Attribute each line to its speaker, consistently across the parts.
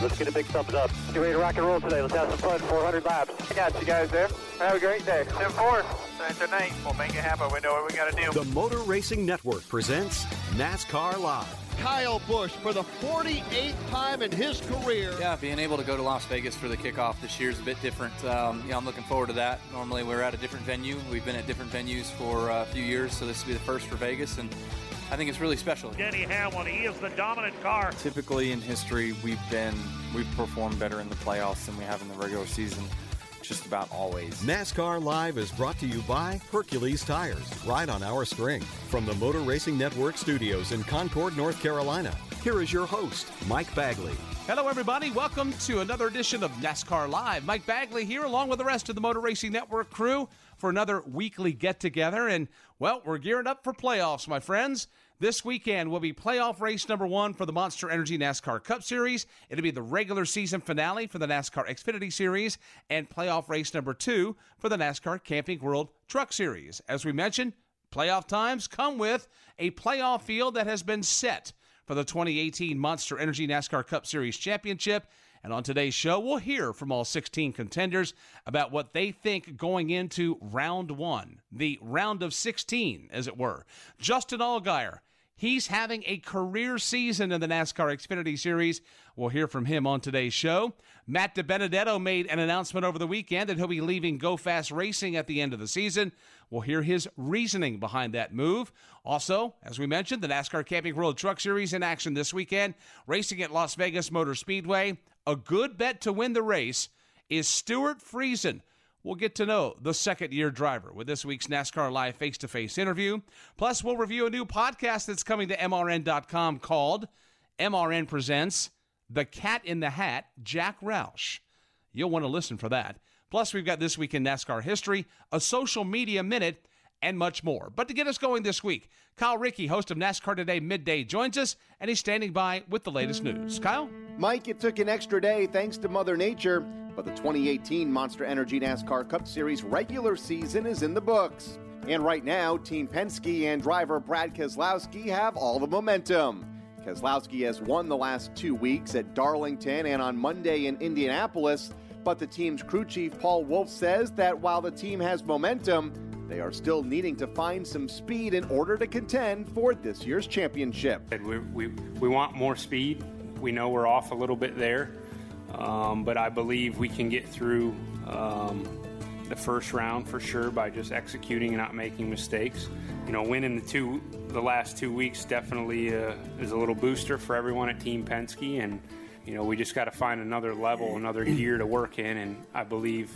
Speaker 1: Let's get a big thumbs up. Get ready to rock and roll today. Let's have some fun. 400 laps. I got you guys there. Have a great day. 10 4. Tonight, we'll make it happen. We know what we got to do.
Speaker 2: The Motor Racing Network presents NASCAR Live.
Speaker 3: Kyle Busch for the 48th time in his career.
Speaker 4: Yeah, being able to go to Las Vegas for the kickoff this year is a bit different. Um, yeah, I'm looking forward to that. Normally, we're at a different venue. We've been at different venues for uh, a few years, so this will be the first for Vegas, and I think it's really special.
Speaker 5: Denny Hamlin, he is the dominant car.
Speaker 6: Typically in history, we've been we've performed better in the playoffs than we have in the regular season. Just about always.
Speaker 2: NASCAR Live is brought to you by Hercules Tires, right on our string. From the Motor Racing Network studios in Concord, North Carolina, here is your host, Mike Bagley.
Speaker 7: Hello, everybody. Welcome to another edition of NASCAR Live. Mike Bagley here, along with the rest of the Motor Racing Network crew, for another weekly get together. And, well, we're gearing up for playoffs, my friends. This weekend will be playoff race number one for the Monster Energy NASCAR Cup Series. It'll be the regular season finale for the NASCAR Xfinity Series and playoff race number two for the NASCAR Camping World Truck Series. As we mentioned, playoff times come with a playoff field that has been set for the 2018 Monster Energy NASCAR Cup Series Championship. And on today's show, we'll hear from all 16 contenders about what they think going into round one, the round of 16, as it were. Justin Allgaier He's having a career season in the NASCAR Xfinity Series. We'll hear from him on today's show. Matt DiBenedetto made an announcement over the weekend that he'll be leaving Go Fast Racing at the end of the season. We'll hear his reasoning behind that move. Also, as we mentioned, the NASCAR Camping World Truck Series in action this weekend, racing at Las Vegas Motor Speedway. A good bet to win the race is Stewart Friesen We'll get to know the second year driver with this week's NASCAR Live face to face interview. Plus, we'll review a new podcast that's coming to MRN.com called MRN Presents The Cat in the Hat, Jack Roush. You'll want to listen for that. Plus, we've got This Week in NASCAR History, a social media minute, and much more. But to get us going this week, Kyle Rickey, host of NASCAR Today Midday, joins us, and he's standing by with the latest news. Kyle?
Speaker 8: Mike, it took an extra day thanks to Mother Nature but the 2018 Monster Energy NASCAR Cup Series regular season is in the books. And right now, Team Penske and driver Brad Keselowski have all the momentum. Keselowski has won the last two weeks at Darlington and on Monday in Indianapolis, but the team's crew chief Paul Wolfe says that while the team has momentum, they are still needing to find some speed in order to contend for this year's championship.
Speaker 9: We, we, we want more speed. We know we're off a little bit there. Um, but I believe we can get through um, the first round for sure by just executing and not making mistakes. You know, winning the two, the last two weeks definitely uh, is a little booster for everyone at Team Penske, and you know we just got to find another level, another gear to work in, and I believe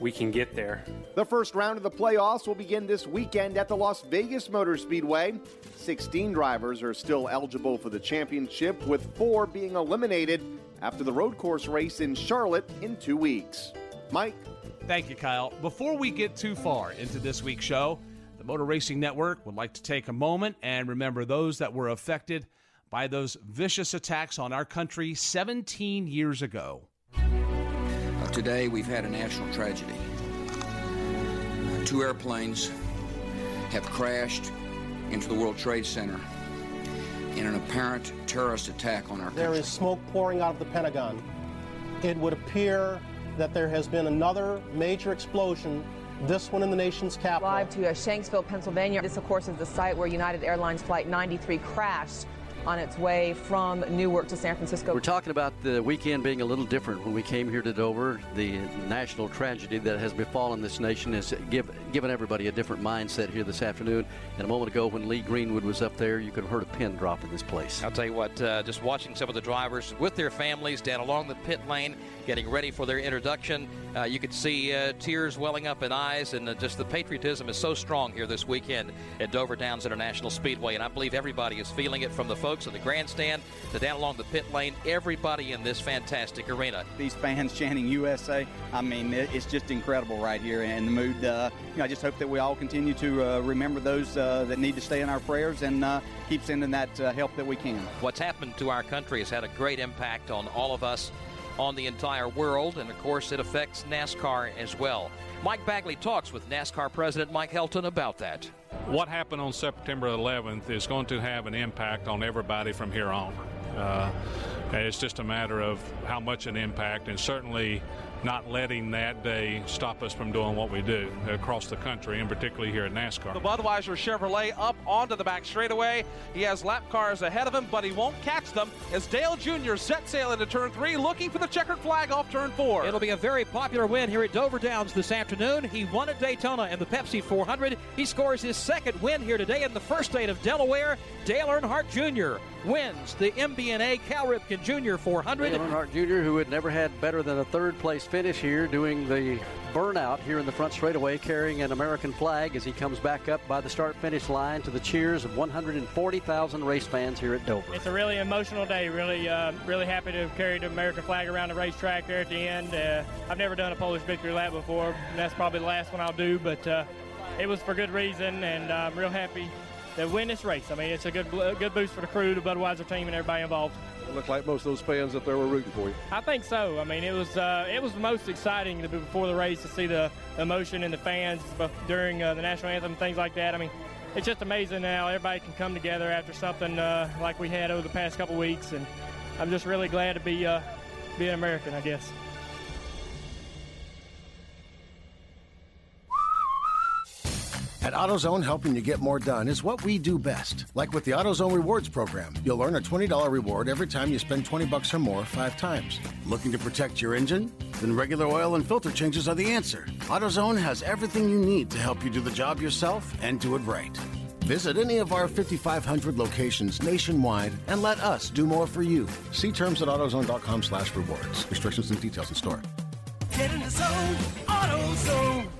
Speaker 9: we can get there.
Speaker 8: The first round of the playoffs will begin this weekend at the Las Vegas Motor Speedway. 16 drivers are still eligible for the championship, with four being eliminated after the road course race in Charlotte in two weeks. Mike?
Speaker 7: Thank you, Kyle. Before we get too far into this week's show, the Motor Racing Network would like to take a moment and remember those that were affected by those vicious attacks on our country 17 years ago.
Speaker 10: Uh, today, we've had a national tragedy. Two airplanes have crashed into the World Trade Center in an apparent terrorist attack on our
Speaker 11: country. There is smoke pouring out of the Pentagon. It would appear that there has been another major explosion
Speaker 12: this one in the nation's capital.
Speaker 13: Live to uh, Shanksville, Pennsylvania. This, of course, is the site where United Airlines Flight 93 crashed on its way from Newark to San Francisco.
Speaker 14: We're talking about the weekend being a little different when we came here to Dover. The national tragedy that has befallen this nation has give, given everybody a different mindset here this afternoon. And a moment ago, when Lee Greenwood was up there, you could have heard a pin drop in this place.
Speaker 15: I'll tell you what, uh, just watching some of the drivers with their families down along the pit lane, getting ready for their introduction, uh, you could see uh, tears welling up in eyes, and uh, just the patriotism is so strong here this weekend at Dover Downs International Speedway. And I believe everybody is feeling it from the folks in the grandstand to down along the pit lane, everybody in this fantastic arena.
Speaker 16: These fans chanting USA, I mean, it's just incredible right here. And the mood, uh, you know, I just hope that we all continue to uh, remember those uh, that need to stay in our prayers and uh, keep sending that uh, help that we can.
Speaker 15: What's happened to our country has had a great impact on all of us on the entire world, and of course, it affects NASCAR as well. Mike Bagley talks with NASCAR President Mike Helton about that.
Speaker 17: What happened on September 11th is going to have an impact on everybody from here on. Uh, it's just a matter of how much an impact, and certainly not letting that day stop us from doing what we do across the country, and particularly here at NASCAR.
Speaker 7: The Budweiser Chevrolet up onto the back straightaway. He has lap cars ahead of him, but he won't catch them as Dale Jr. set sail into turn three, looking for the checkered flag off turn four.
Speaker 18: It'll be a very popular win here at Dover Downs this afternoon. He won at Daytona and the Pepsi 400. He scores his second win here today in the first state of Delaware. Dale Earnhardt Jr. wins the MBNA Cal Ripken Jr. 400.
Speaker 14: Dale Earnhardt Jr., who had never had better than a third place finish here, doing the burnout here in the front straightaway, carrying an American flag as he comes back up by the start finish line to the cheers of 140,000 race fans here at Dover.
Speaker 19: It's a really emotional day. Really, uh, really happy to have carried the American flag around the racetrack there at the end. Uh, I've never done a Polish victory lap before. And that's probably the last one I'll do, but uh, it was for good reason, and I'm real happy to win this race. I mean, it's a good, good boost for the crew, the Budweiser team, and everybody involved.
Speaker 20: It looked like most of those fans up there were rooting for you.
Speaker 19: I think so. I mean, it was uh, it was the most exciting to be before the race to see the emotion in the fans during uh, the national anthem, things like that. I mean, it's just amazing now. Everybody can come together after something uh, like we had over the past couple weeks, and I'm just really glad to be uh, be an American, I guess.
Speaker 21: At AutoZone, helping you get more done is what we do best. Like with the AutoZone Rewards program, you'll earn a $20 reward every time you spend 20 bucks or more five times. Looking to protect your engine? Then regular oil and filter changes are the answer. AutoZone has everything you need to help you do the job yourself and do it right. Visit any of our 5,500 locations nationwide and let us do more for you. See terms at AutoZone.com slash rewards. Restrictions and details in store.
Speaker 22: Get in the zone, AutoZone.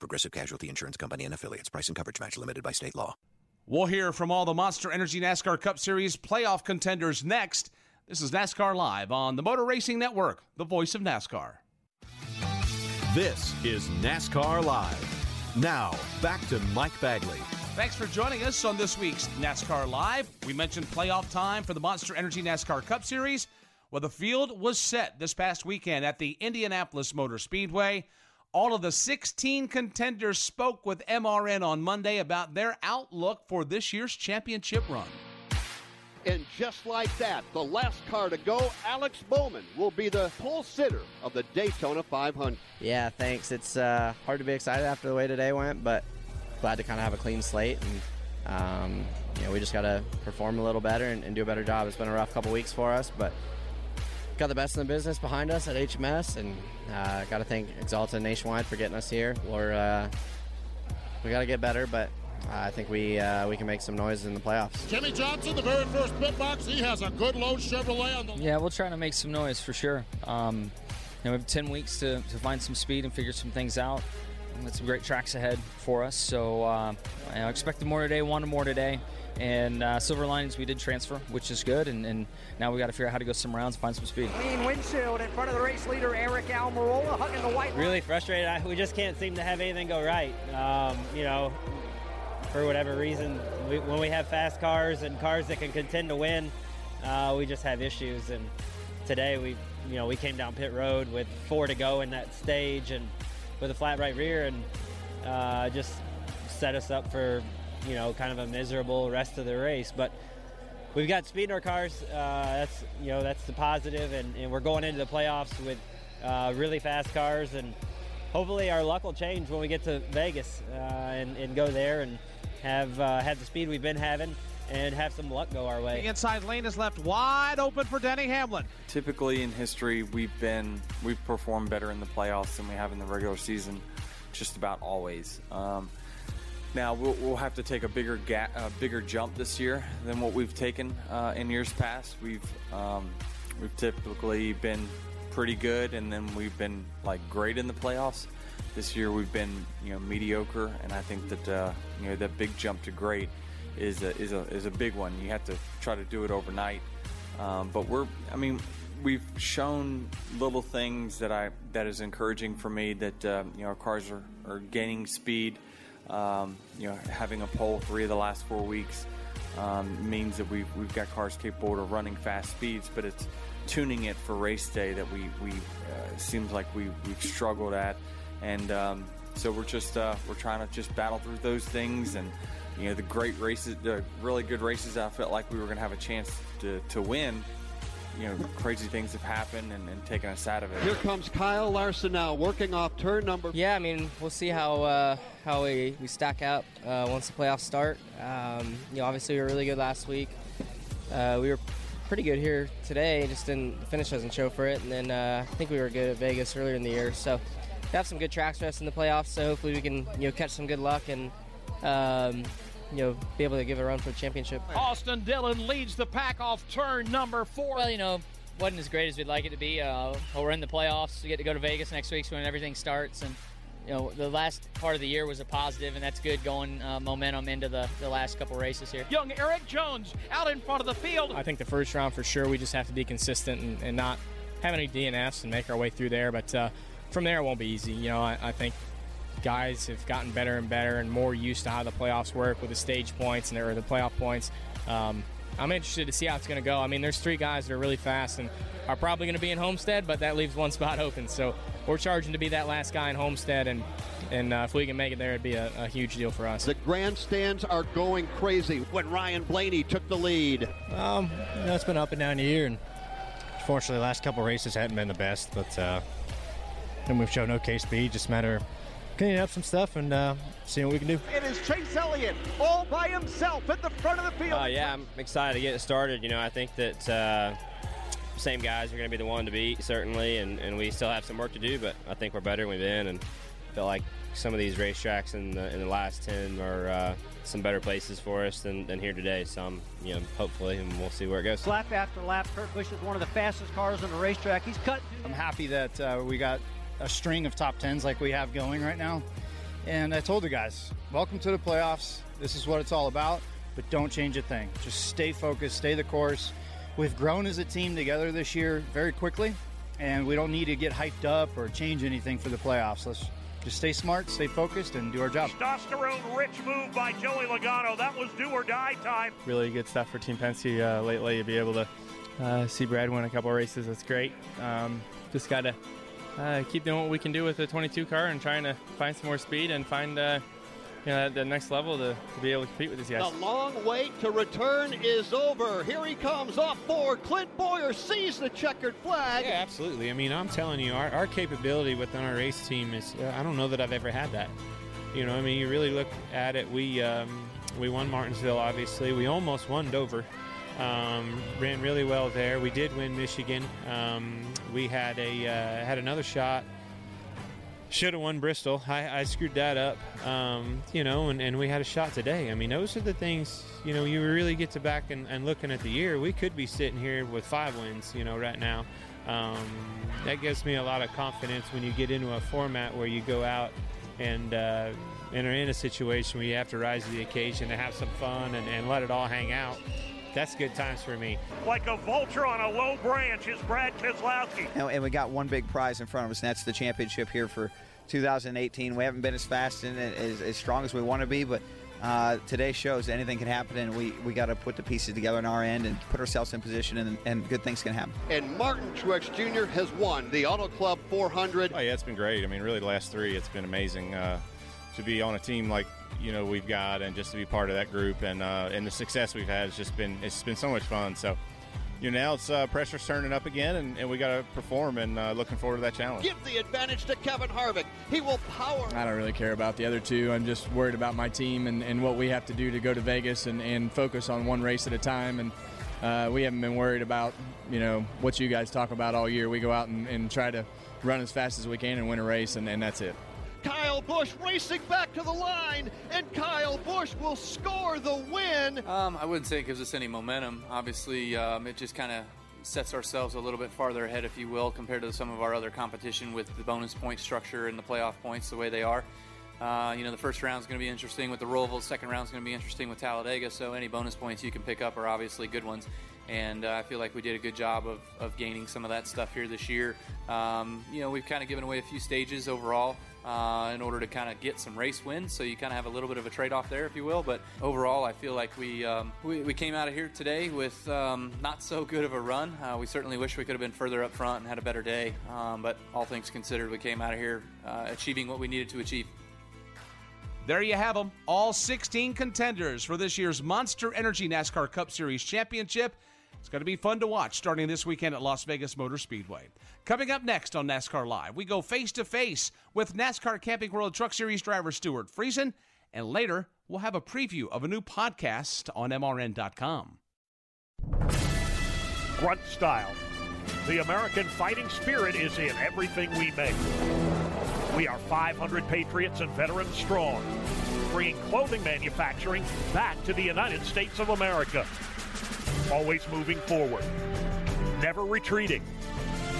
Speaker 23: Progressive Casualty Insurance Company and affiliates. Price and coverage match limited by state law.
Speaker 7: We'll hear from all the Monster Energy NASCAR Cup Series playoff contenders next. This is NASCAR Live on the Motor Racing Network, the voice of NASCAR.
Speaker 2: This is NASCAR Live. Now, back to Mike Bagley.
Speaker 7: Thanks for joining us on this week's NASCAR Live. We mentioned playoff time for the Monster Energy NASCAR Cup Series. Well, the field was set this past weekend at the Indianapolis Motor Speedway. All of the 16 contenders spoke with MRN on Monday about their outlook for this year's championship run.
Speaker 24: And just like that, the last car to go, Alex Bowman, will be the pole sitter of the Daytona 500.
Speaker 25: Yeah, thanks. It's uh, hard to be excited after the way today went, but glad to kind of have a clean slate. And, um, you know, we just got to perform a little better and, and, do a better job. It's been a rough couple weeks for us, but got the best in the business behind us at HMS, and uh, got to thank Axalta Nationwide for getting us here. We're uh, we got to get better, but uh, I think we uh, we can make some noise in the playoffs.
Speaker 26: Jimmie Johnson, the very first pit box, he has a good load Chevrolet on the.
Speaker 27: Yeah, we'll try to make some noise for sure. Um, you know, we have 10 weeks to, to find some speed and figure some things out. Got some great tracks ahead for us. So uh, I expected more today, wanted more today. And uh, silver linings, we did transfer, which is good. And, and now we got to figure out how to go some rounds, find some speed.
Speaker 28: Clean windshield in front of the race leader, Aric Almirola, hugging the white.
Speaker 29: Really frustrated. I, we just can't seem to have anything go right. Um, you know, for whatever reason, we, when we have fast cars and cars that can contend to win, uh, we just have issues. And today we, you know, we came down pit road with four to go in that stage and with a flat right rear and uh, just set us up for, you know, kind of a miserable rest of the race. But we've got speed in our cars. Uh, that's you know that's the positive, and, and we're going into the playoffs with uh, really fast cars, and hopefully our luck will change when we get to Vegas uh, and, and go there and have uh, have the speed we've been having and have some luck go our way.
Speaker 30: The inside lane is left wide open for Denny Hamlin.
Speaker 31: Typically in history, we've been we've performed better in the playoffs than we have in the regular season, just about always. Um, now we'll, we'll, have to take a bigger ga- a bigger jump this year than what we've taken uh, in years past. We've um, we've typically been pretty good, and then we've been like great in the playoffs. This year we've been you know mediocre, and I think that uh, you know that big jump to great is a, is a is a big one. You have to try to do it overnight, um, but we're I mean we've shown little things that I that is encouraging for me that uh, you know our cars are, are gaining speed. Um, you know, having a pole three of the last four weeks um, means that we've, we've got cars capable of running fast speeds, but it's tuning it for race day that we, we uh, seems like we, we've struggled at. And um, so we're just uh, we're trying to just battle through those things and you know the great races, the really good races. I felt like we were going to have a chance to, to win you know, crazy things have happened and, and, taken us out of it.
Speaker 24: Here comes Kyle Larson now, working off turn number.
Speaker 27: Yeah, I mean, we'll see how uh, how we, we stack up uh, once the playoffs start. Um, you know, obviously we were really good last week. Uh, we were pretty good here today. Just didn't the finish doesn't show for it. And then uh, I think we were good at Vegas earlier in the year. So we have some good tracks for us in the playoffs. So hopefully we can you know catch some good luck and. Um, you know, be able to give a run for the championship.
Speaker 18: Austin Dillon leads the pack off turn number four.
Speaker 27: Well, you know, wasn't as great as we'd like it to be. Uh, we're in the playoffs. We get to go to Vegas next week so when everything starts, and you know, the last part of the year was a positive, and that's good going uh, momentum into the, the last couple races here.
Speaker 18: Young Erik Jones out in front of the field.
Speaker 32: I think the first round for sure, we just have to be consistent and, and not have any DNFs and make our way through there. But uh, from there, it won't be easy. You know, I, I think guys have gotten better and better and more used to how the playoffs work with the stage points and or the playoff points. Um, I'm interested to see how it's going to go. I mean, there's three guys that are really fast and are probably going to be in Homestead, but that leaves one spot open. So we're charging to be that last guy in Homestead, and and uh, if we can make it there, it'd be a, a, huge deal for us.
Speaker 24: The grandstands are going crazy when Ryan Blaney took the lead.
Speaker 8: Um, you know, it's been up and down the year, and fortunately, the last couple races hadn't been the best, but uh, and we've shown okay speed. Just matter cleaning up some stuff and uh, seeing what we can do.
Speaker 33: It is Chase Elliott all by himself at the front of the field.
Speaker 25: Uh, yeah, I'm excited to get it started. You know, I think that uh, same guys are going to be the one to beat certainly, and, and we still have some work to do, but I think we're better than we've been, and feel like some of these racetracks in the in the last ten are uh, some better places for us than, than here today. So I'm, you know, hopefully, and we'll see where it goes.
Speaker 33: Lap after lap, Kurt Busch is one of the fastest cars on the racetrack. He's cut.
Speaker 16: I'm happy that uh, we got a string of top tens like we have going right now. And I told the guys, welcome to the playoffs. This is what it's all about, but don't change a thing. Just stay focused, stay the course. We've grown as a team together this year very quickly, and we don't need to get hyped up or change anything for the playoffs. Let's just stay smart, stay focused, and do our job.
Speaker 33: Testosterone rich move by Joey Logano. That was do or die time.
Speaker 32: Really good stuff for Team Penske uh, lately to be able to uh, see Brad win a couple races. That's great. Um, just got to uh, keep doing what we can do with the 22 car and trying to find some more speed and find uh, you know, the next level to, to, be able to compete with these guys.
Speaker 24: The long wait to return is over. Here he comes off board. Clint Bowyer sees the checkered flag.
Speaker 34: Yeah, absolutely. I mean, I'm telling you, our, our capability within our race team is, uh, I don't know that I've ever had that. You know, I mean, you really look at it. We um, we won Martinsville, obviously. We almost won Dover. Um, ran really well there. We did win Michigan. Um, we had a uh, had another shot. Should have won Bristol. I, I screwed that up, um, you know, and, and we had a shot today. I mean, those are the things, you know, you really get to back and, and looking at the year. We could be sitting here with five wins, you know, right now. Um, that gives me a lot of confidence when you get into a format where you go out and uh, and are in a situation where you have to rise to the occasion and have some fun and, and let it all hang out that's good times for me.
Speaker 33: Like a vulture on a low branch is Brad Keselowski.
Speaker 35: And, and we got one big prize in front of us, and that's the championship here for 2018. We haven't been as fast and as, as strong as we want to be, but uh, today shows anything can happen, and we, we got to put the pieces together on our end and put ourselves in position, and, and good things can happen.
Speaker 8: And Martin Truex Jr. has won the Auto Club 400.
Speaker 36: Oh, yeah, it's been great. I mean, really, the last three, it's been amazing uh, to be on a team like you know we've got, and just to be part of that group, and uh, and the success we've had has just been it's been so much fun. So you know, now it's uh, pressure's turning up again, and, and we got to perform. And uh, looking forward to that challenge.
Speaker 8: Give the advantage to Kevin Harvick. He will power.
Speaker 37: I don't really care about the other two. I'm just worried about my team and, and what we have to do to go to Vegas and, and focus on one race at a time. And uh, we haven't been worried about you know what you guys talk about all year. We go out and, and try to run as fast as we can and win a race, and, and that's it.
Speaker 8: Kyle Busch racing back to the line, and Kyle Busch will score the win.
Speaker 38: Um, I wouldn't say it gives us any momentum. Obviously, um, it just kind of sets ourselves a little bit farther ahead, if you will, compared to some of our other competition with the bonus point structure and the playoff points the way they are. Uh, you know, the first round is going to be interesting with the Roval. Second round is going to be interesting with Talladega. So any bonus points you can pick up are obviously good ones. And uh, I feel like we did a good job of, of gaining some of that stuff here this year. Um, you know, we've kind of given away a few stages overall uh, in order to kind of get some race wins. So you kind of have a little bit of a trade off there, if you will. But overall, I feel like we um, we, we, came out of here today with um, not so good of a run. Uh, we certainly wish we could have been further up front and had a better day. Um, but all things considered, we came out of here uh, achieving what we needed to achieve.
Speaker 7: There you have them, all 16 contenders for this year's Monster Energy NASCAR Cup Series Championship. It's going to be fun to watch starting this weekend at Las Vegas Motor Speedway. Coming up next on NASCAR Live, we go face to face with NASCAR Camping World Truck Series driver Stewart Friesen, and later we'll have a preview of a new podcast on MRN.com.
Speaker 33: Grunt style. The American fighting spirit is in everything we make. We are 500 patriots and veterans strong, bringing clothing manufacturing back to the United States of America always moving forward, never retreating,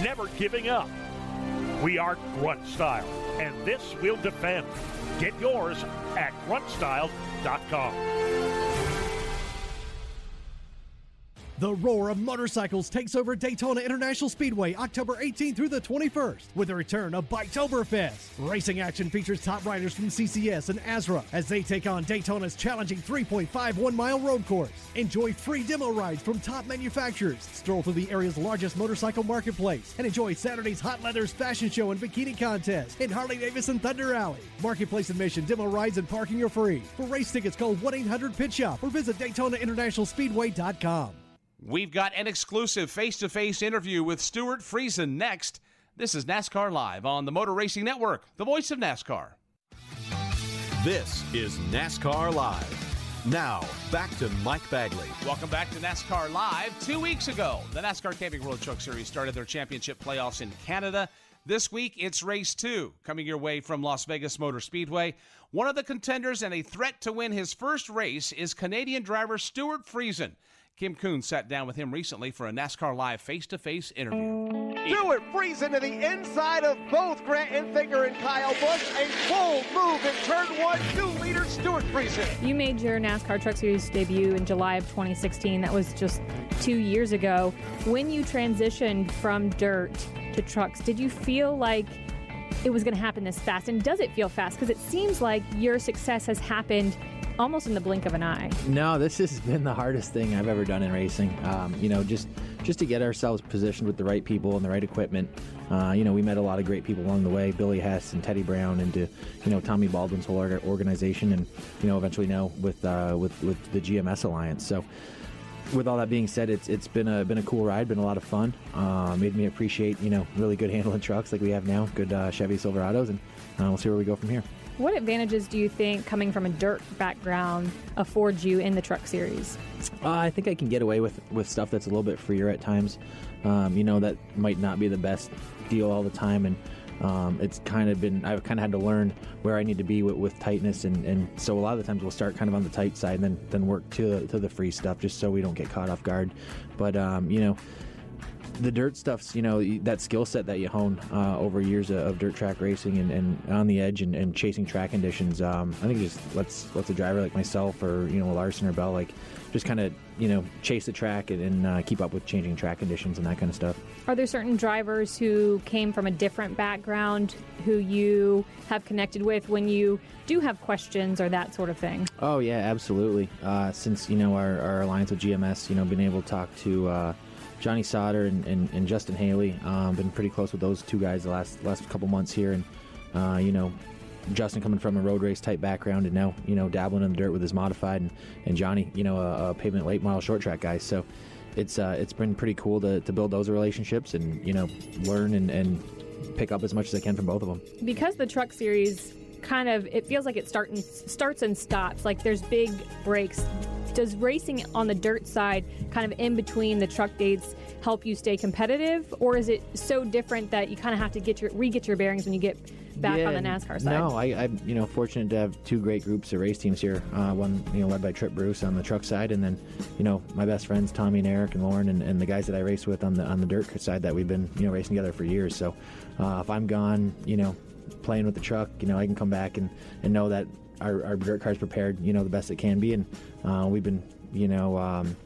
Speaker 33: never giving up. We are Grunt Style, and this we'll defend. Get yours at gruntstyle.com.
Speaker 39: The roar of motorcycles takes over Daytona International Speedway October 18th through the 21st with the return of Biketoberfest. Racing action features top riders from CCS and ASRA as they take on Daytona's challenging 3.5 one mile road course. Enjoy free demo rides from top manufacturers, stroll through the area's largest motorcycle marketplace, and enjoy Saturday's Hot Leathers fashion show and bikini contest in Harley Davidson Thunder Alley. Marketplace admission, demo rides, and parking are free. For race tickets, call 1 800 Pit Shop or visit DaytonaInternationalSpeedway.com.
Speaker 7: We've got an exclusive face to face interview with Stewart Friesen next. This is NASCAR Live on the Motor Racing Network, the voice of NASCAR.
Speaker 2: This is NASCAR Live. Now, back to Mike Bagley.
Speaker 7: Welcome back to NASCAR Live. Two weeks ago, the NASCAR Camping World Truck Series started their championship playoffs in Canada. This week, it's race two, coming your way from Las Vegas Motor Speedway. One of the contenders and a threat to win his first race is Canadian driver Stewart Friesen. Kim Coon sat down with him recently for a NASCAR Live face to face interview.
Speaker 8: Stewart Friesen to the inside of both Grant Enfinger and Kyle Busch. A bold move in turn one. New leader Stewart Friesen.
Speaker 40: You made your NASCAR Truck Series debut in July of 2016. That was just two years ago. When you transitioned from dirt to trucks, did you feel like it was going to happen this fast? And does it feel fast? Because it seems like your success has happened almost in the blink of an eye.
Speaker 41: No, this has been the hardest thing I've ever done in racing. Um, you know, just just to get ourselves positioned with the right people and the right equipment. Uh, you know, we met a lot of great people along the way, Billy Hess and Teddy Brown, and to you know Tommy Baldwin's whole organization, and you know eventually now with uh, with with the GMS Alliance. So. With all that being said, it's it's been a been a cool ride, been a lot of fun. Uh, made me appreciate you know really good handling trucks like we have now, good uh, Chevy Silverados, and uh, we'll see where we go from here.
Speaker 40: What advantages do you think coming from a dirt background affords you in the truck series?
Speaker 41: Uh, I think I can get away with, with stuff that's a little bit freer at times. Um, you know, that might not be the best deal all the time. And um, it's kind of been, I've kind of had to learn where I need to be with, with tightness. And, and so a lot of the times we'll start kind of on the tight side and then, then work to, to the free stuff just so we don't get caught off guard. But, um, you know, the dirt stuff's you know that skill set that you hone uh, over years of dirt track racing and, and on the edge and, and chasing track conditions. Um, I think just lets lets a driver like myself or you know Larson or Bell like just kind of you know chase the track and, and uh, keep up with changing track conditions and that kind of stuff.
Speaker 40: Are there certain drivers who came from a different background who you have connected with when you do have questions or that sort of thing?
Speaker 41: Oh yeah, absolutely. Uh, since you know our, our alliance with GMS, you know, being able to talk to uh, Johnny Sauter and, and, and Justin Haley, um, been pretty close with those two guys the last last couple months here, and uh, you know. Justin coming from a road race type background and now you know dabbling in the dirt with his modified and, and Johnny you know a, a pavement late model short track guy so it's uh, it's been pretty cool to, to build those relationships and you know learn and, and pick up as much as I can from both of them.
Speaker 40: Because the truck series kind of it feels like it start and, starts and stops. Like there's big breaks. Does racing on the dirt side, kind of in between the truck dates, help you stay competitive, or is it so different that you kind of have to get your re-get your bearings when you get back
Speaker 41: yeah,
Speaker 40: on the NASCAR side?
Speaker 41: No, I, I'm you know fortunate to have two great groups of race teams here. Uh, one you know led by Trip Bruce on the truck side, and then you know my best friends Tommy and Eric and Lauren and, and the guys that I race with on the on the dirt side that we've been you know racing together for years. So uh, if I'm gone, you know playing with the truck, you know I can come back and, and know that our, our dirt car's prepared, you know the best it can be, and uh, we've been you know. Um,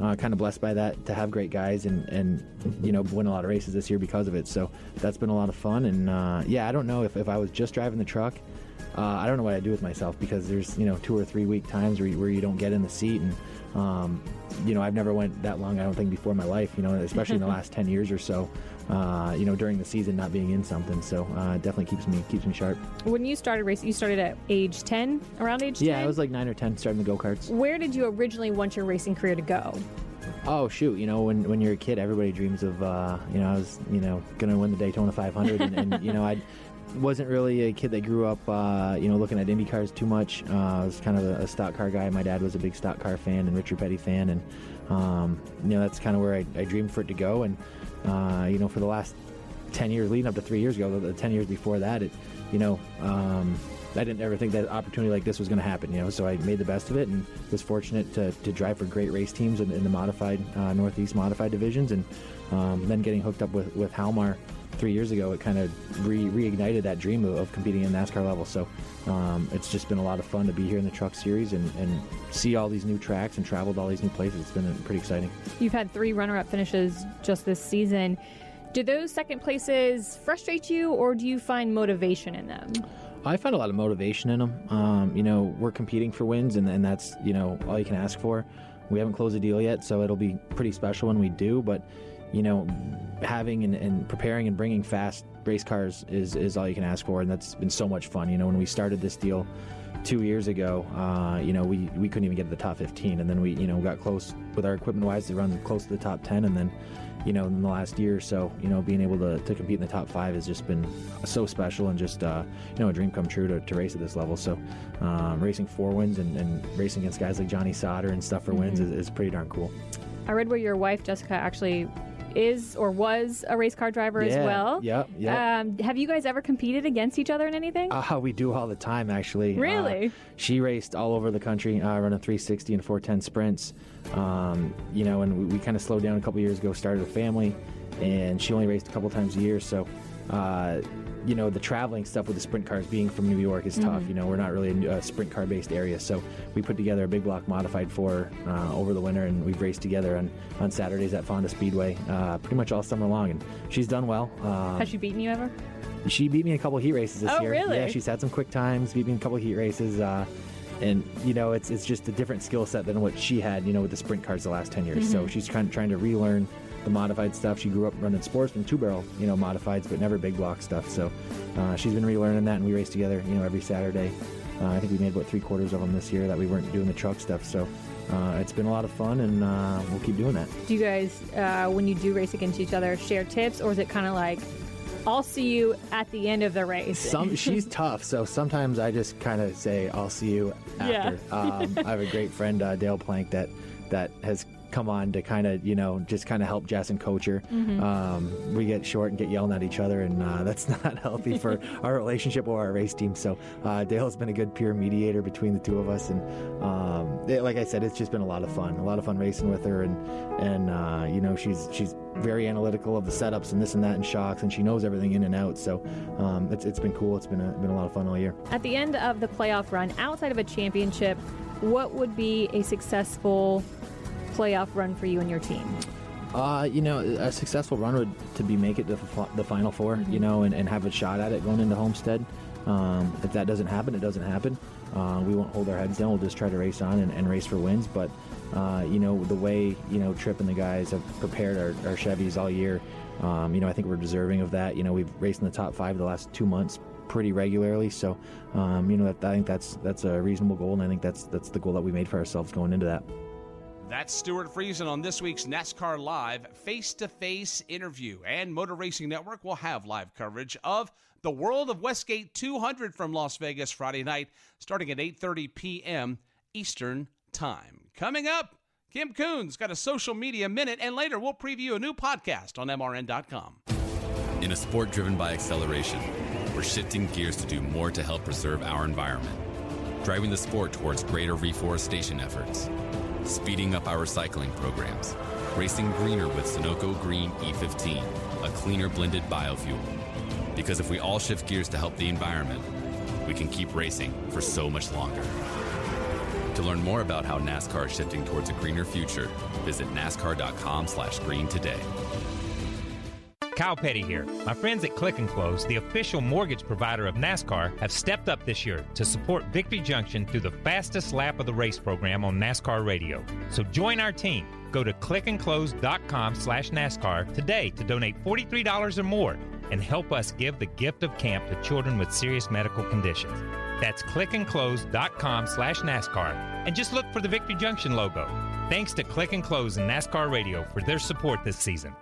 Speaker 41: uh, kind of blessed by that to have great guys and, and you know win a lot of races this year because of it. So that's been a lot of fun. And uh, yeah, I don't know if, if I was just driving the truck, uh, I don't know what I'd do with myself because there's you know two or three week times where you, where you don't get in the seat and um, you know I've never went that long I don't think before in my life you know especially in the last ten years or so. Uh, you know, during the season, not being in something, so uh, it definitely keeps me keeps me sharp.
Speaker 40: When you started racing, you started at age 10, around age 10?
Speaker 41: Yeah, I was like nine or ten starting the go karts.
Speaker 40: Where did you originally want your racing career to go?
Speaker 41: Oh shoot! You know, when when you're a kid, everybody dreams of uh, you know I was you know gonna win the Daytona 500, and, and you know I wasn't really a kid that grew up uh, you know looking at Indy cars too much. Uh, I was kind of a, a, stock car guy. My dad was a big stock car fan and Richard Petty fan, and um, you know that's kind of where I, I, dreamed for it to go. And uh, you know for the last 10 years leading up to three years ago, the 10 years before that, it you know. Um, I didn't ever think that opportunity like this was going to happen, you know. So I made the best of it and was fortunate to, to drive for great race teams in, in the modified uh, Northeast modified divisions, and um, then getting hooked up with with Halmar three years ago, it kind of re- reignited that dream of, of competing in NASCAR level. So um, it's just been a lot of fun to be here in the Truck Series and, and see all these new tracks and travel to all these new places. It's been pretty exciting.
Speaker 40: You've had three runner-up finishes just this season. Do those second places frustrate you, or do you find motivation in them?
Speaker 41: I find a lot of motivation in them. Um, you know, we're competing for wins, and, and that's you know all you can ask for. We haven't closed a deal yet, so it'll be pretty special when we do. But you know, having and, and, preparing and bringing fast race cars is is all you can ask for, and that's been so much fun. You know, when we started this deal two years ago, uh, you know, we, we couldn't even get to the top 15, and then we you know got close with our equipment wise to run close to the top 10, and then you know, in the last year or so, you know, being able to, to compete in the top five has just been so special and just, uh, you know, a dream come true to, to race at this level. So, um, racing four wins and, and, racing against guys like Johnny Sauter and stuff for mm-hmm. wins is, is pretty darn cool.
Speaker 40: I read where your wife, Jessica, actually is or was a race car driver
Speaker 41: yeah,
Speaker 40: as well.
Speaker 41: Yeah, yeah.
Speaker 40: Um, have you guys ever competed against each other in anything?
Speaker 41: Uh, we do all the time, actually.
Speaker 40: Really?
Speaker 41: Uh, she raced all over the country, uh, running 360 and 410 sprints. Um, you know, and we, we kind of slowed down a couple years ago, started a family, and she only raced a couple times a year. So, uh, you know, the traveling stuff with the sprint cars being from New York is tough. Mm-hmm. You know, we're not really a, a sprint car based area. So we put together a big block modified for uh, over the winter, and we've raced together on, on Saturdays at Fonda Speedway uh, pretty much all summer long. And she's done well.
Speaker 40: Um, Has she beaten you ever?
Speaker 41: She beat me in a couple heat races this
Speaker 40: oh,
Speaker 41: year.
Speaker 40: really?
Speaker 41: Yeah, she's had some quick times, beat me in a couple heat races. Uh, and you know, it's it's just a different skill set than what she had, you know, with the sprint cars the last ten years. Mm-hmm. So she's trying trying to relearn the modified stuff. She grew up running sportsman two barrel, you know, modifieds, but never big block stuff. So uh, she's been relearning that, and we race together, you know, every Saturday. Uh, I think we made about three quarters of them this year that we weren't doing the truck stuff. So uh, it's been a lot of fun, and uh, we'll keep doing that.
Speaker 40: Do you guys, uh, when you do race against each other, share tips, or is it kind of like? I'll see you at the end of the race.
Speaker 41: Some she's tough, so sometimes I just kind of say I'll see you after.
Speaker 40: Yeah.
Speaker 41: um, I have a great friend uh, Dale Plank that that has come on to kind of you know just kind of help Jess and coach her.
Speaker 40: Mhm.
Speaker 41: Um, we get short and get yelling at each other, and uh, that's not healthy for our relationship or our race team. So uh, Dale's been a good peer mediator between the two of us, and um, it- like I said, it's just been a lot of fun, a lot of fun racing with her, and and uh, you know she's she's very analytical of the setups and this and that and shocks, and she knows everything in and out. So um, it's it's been cool. It's been a, been a lot of fun all year.
Speaker 40: At the end of the playoff run, outside of a championship, what would be a successful playoff run for you and your team?
Speaker 41: Uh, you know, a successful run would to be make it to the fi- the final 4 you know, and, and have a shot at it going into Homestead. Um, if that doesn't happen, it doesn't happen. Uh, we won't hold our heads down. We'll just try to race on and, and race for wins. But uh, you know, the way you know Trip and the guys have prepared our, our Chevys all year, um, you know, I think we're deserving of that. You know, we've raced in the top five the last two months pretty regularly. So, um, you know, that, I think that's that's a reasonable goal, and I think that's that's the goal that we made for ourselves going into that.
Speaker 7: That's Stewart Friesen on this week's NASCAR Live face to face interview. And Motor Racing Network will have live coverage of the World of Westgate 200 from Las Vegas Friday night, starting at 8.30 p.m. Eastern Time. Coming up, Kim Coon's got a social media minute, and later we'll preview a new podcast on MRN.com.
Speaker 42: In a sport driven by acceleration, we're shifting gears to do more to help preserve our environment, driving the sport towards greater reforestation efforts, speeding up our recycling programs, racing greener with Sunoco Green E15, a cleaner blended biofuel. Because if we all shift gears to help the environment, we can keep racing for so much longer. To learn more about how NASCAR is shifting towards a greener future, visit nascar.com/green today.
Speaker 43: Kyle Petty here. My friends at Click and Close, the official mortgage provider of NASCAR, have stepped up this year to support Victory Junction through the fastest lap of the race program on NASCAR radio. So join our team. Go to clickandclose.com slash NASCAR today to donate $43 or more and help us give the gift of camp to children with serious medical conditions. That's clickandclose.com slash NASCAR and just look for the Victory Junction logo. Thanks to Click and Close and NASCAR Radio for their support this season.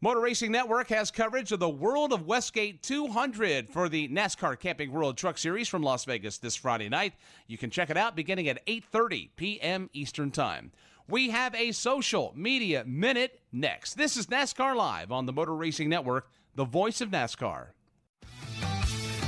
Speaker 7: Motor Racing Network has coverage of the World of Westgate 200 for the NASCAR Camping World Truck Series from Las Vegas this Friday night. You can check it out beginning at 8:30 p.m. Eastern Time. We have a social media minute next. This is NASCAR Live on the Motor Racing Network, the voice of NASCAR.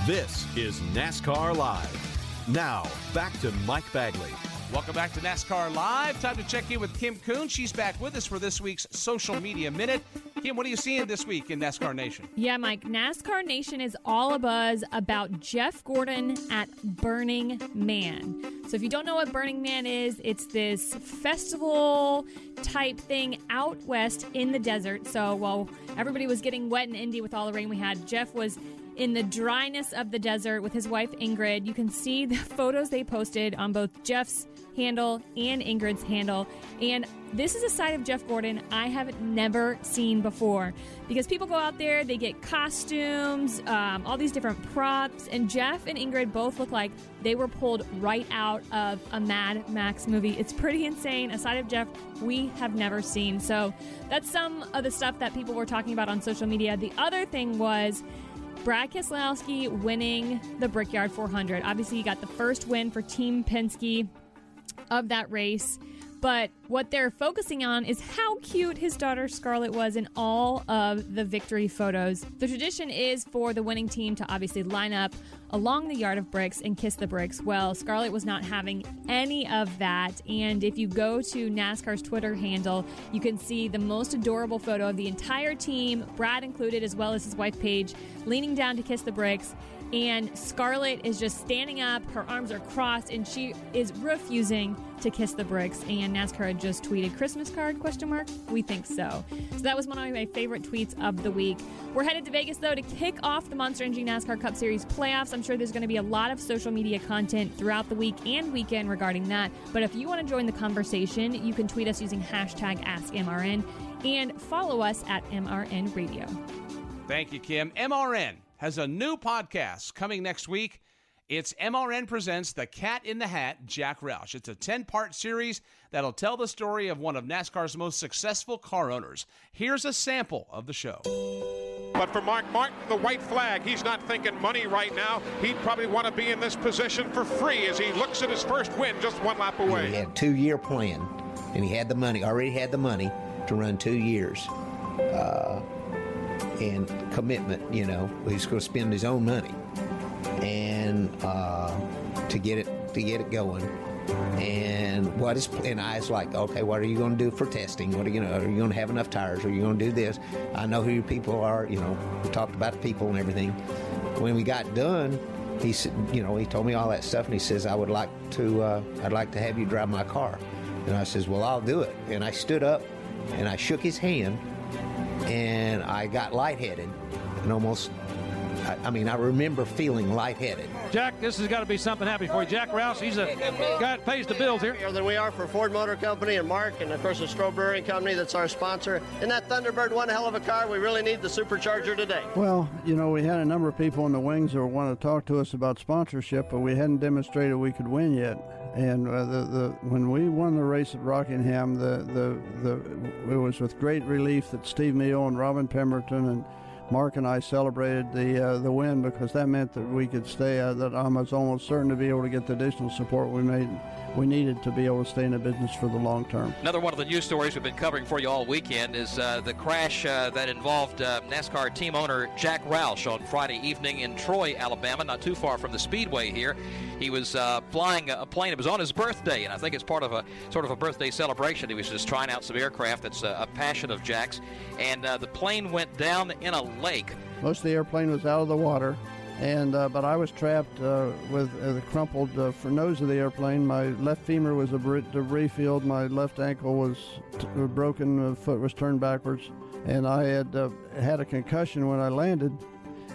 Speaker 2: This is NASCAR Live. Now, back to Mike Bagley.
Speaker 7: Welcome back to NASCAR Live. Time to check in with Kim Coon. She's back with us for this week's Social Media Minute. Kim, what are you seeing this week in NASCAR Nation?
Speaker 40: Yeah, Mike, NASCAR Nation is all abuzz about Jeff Gordon at Burning Man. So if you don't know what Burning Man is, it's this festival type thing out west in the desert. So while everybody was getting wet in Indy with all the rain we had, Jeff was in the dryness of the desert with his wife Ingrid. You can see the photos they posted on both Jeff's handle and Ingrid's handle. And this is a side of Jeff Gordon I have never seen before because people go out there, they get costumes, um, all these different props, and Jeff and Ingrid both look like they were pulled right out of a Mad Max movie. It's pretty insane. A side of Jeff we have never seen. So that's some of the stuff that people were talking about on social media. The other thing was Brad Keselowski winning the Brickyard 400. Obviously, he got the first win for Team Penske of that race. But what they're focusing on is how cute his daughter Scarlett was in all of the victory photos. The tradition is for the winning team to obviously line up along the yard of bricks and kiss the bricks. Well, Scarlett was not having any of that. And if you go to NASCAR's Twitter handle, you can see the most adorable photo of the entire team, Brad included, as well as his wife Paige, leaning down to kiss the bricks and Scarlett is just standing up, her arms are crossed, and she is refusing to kiss the bricks. And NASCAR just tweeted Christmas card question mark. We think so. So that was one of my favorite tweets of the week. We're headed to Vegas though to kick off the Monster Energy NASCAR Cup Series playoffs. I'm sure there's going to be a lot of social media content throughout the week and weekend regarding that. But if you want to join the conversation, you can tweet us using hashtag AskMRN and follow us at MRN Radio.
Speaker 7: Thank you, Kim. MRN has a new podcast coming next week. It's MRN Presents The Cat in the Hat, Jack Roush. It's a 10 part series that'll tell the story of one of NASCAR's most successful car owners. Here's a sample of the show.
Speaker 44: But for Mark Martin, the white flag, he's not thinking money right now. He'd probably want to be in this position for free as he looks at his first win just one lap away.
Speaker 45: He had a two-year plan
Speaker 46: and he had the money, already had the money to run two years. Uh, and commitment, you know, he's going to spend his own money and uh, to get it to get it going. And what is and I was like, okay, what are you going to do for testing? What are you know? Are you going to have enough tires? Are you going to do this? I know who your people are. You know, we talked about the people and everything. When we got done, he said, you know, he told me all that stuff, and he says, I would like to, uh, I'd like to have you drive my car. And I says, well, I'll do it. And I stood up, and I shook his hand, and I got lightheaded, and almost I, I mean, I remember feeling lightheaded.
Speaker 15: Jack, this has got to be something happy for you. Jack Roush, he's a guy that pays the bills here.
Speaker 47: Than we are for Ford Motor Company and Mark, and of course the Stroh Brewing Company that's our sponsor. And that Thunderbird, one hell of a car. We really need the supercharger today.
Speaker 48: Well, you know, we had a number of people in the wings that wanted to talk to us about sponsorship, but we hadn't demonstrated we could win yet. And uh, the, the when we won the race at Rockingham, the, the the it was with great relief that Steve Hmiel and Robin Pemberton and Mark and I celebrated the uh, the win because that meant that we could stay. Uh, that I was almost certain to be able to get the additional support we made we needed to be able to stay in the business for the long term.
Speaker 15: Another one of the news stories we've been covering for you all weekend is uh, the crash uh, that involved uh, NASCAR team owner Jack Roush on Friday evening in Troy, Alabama, not too far from the Speedway here. He was uh, flying a plane. It was on his birthday, and I think it's part of a sort of a birthday celebration. He was just trying out some aircraft. That's a, a passion of Jack's, and uh, the plane went down in a lake.
Speaker 48: Most of the airplane was out of the water, and uh, but I was trapped uh, with uh, the crumpled uh, nose of the airplane. My left femur was a debris field. My left ankle was t- broken. The foot was turned backwards, and I had uh, had a concussion when I landed.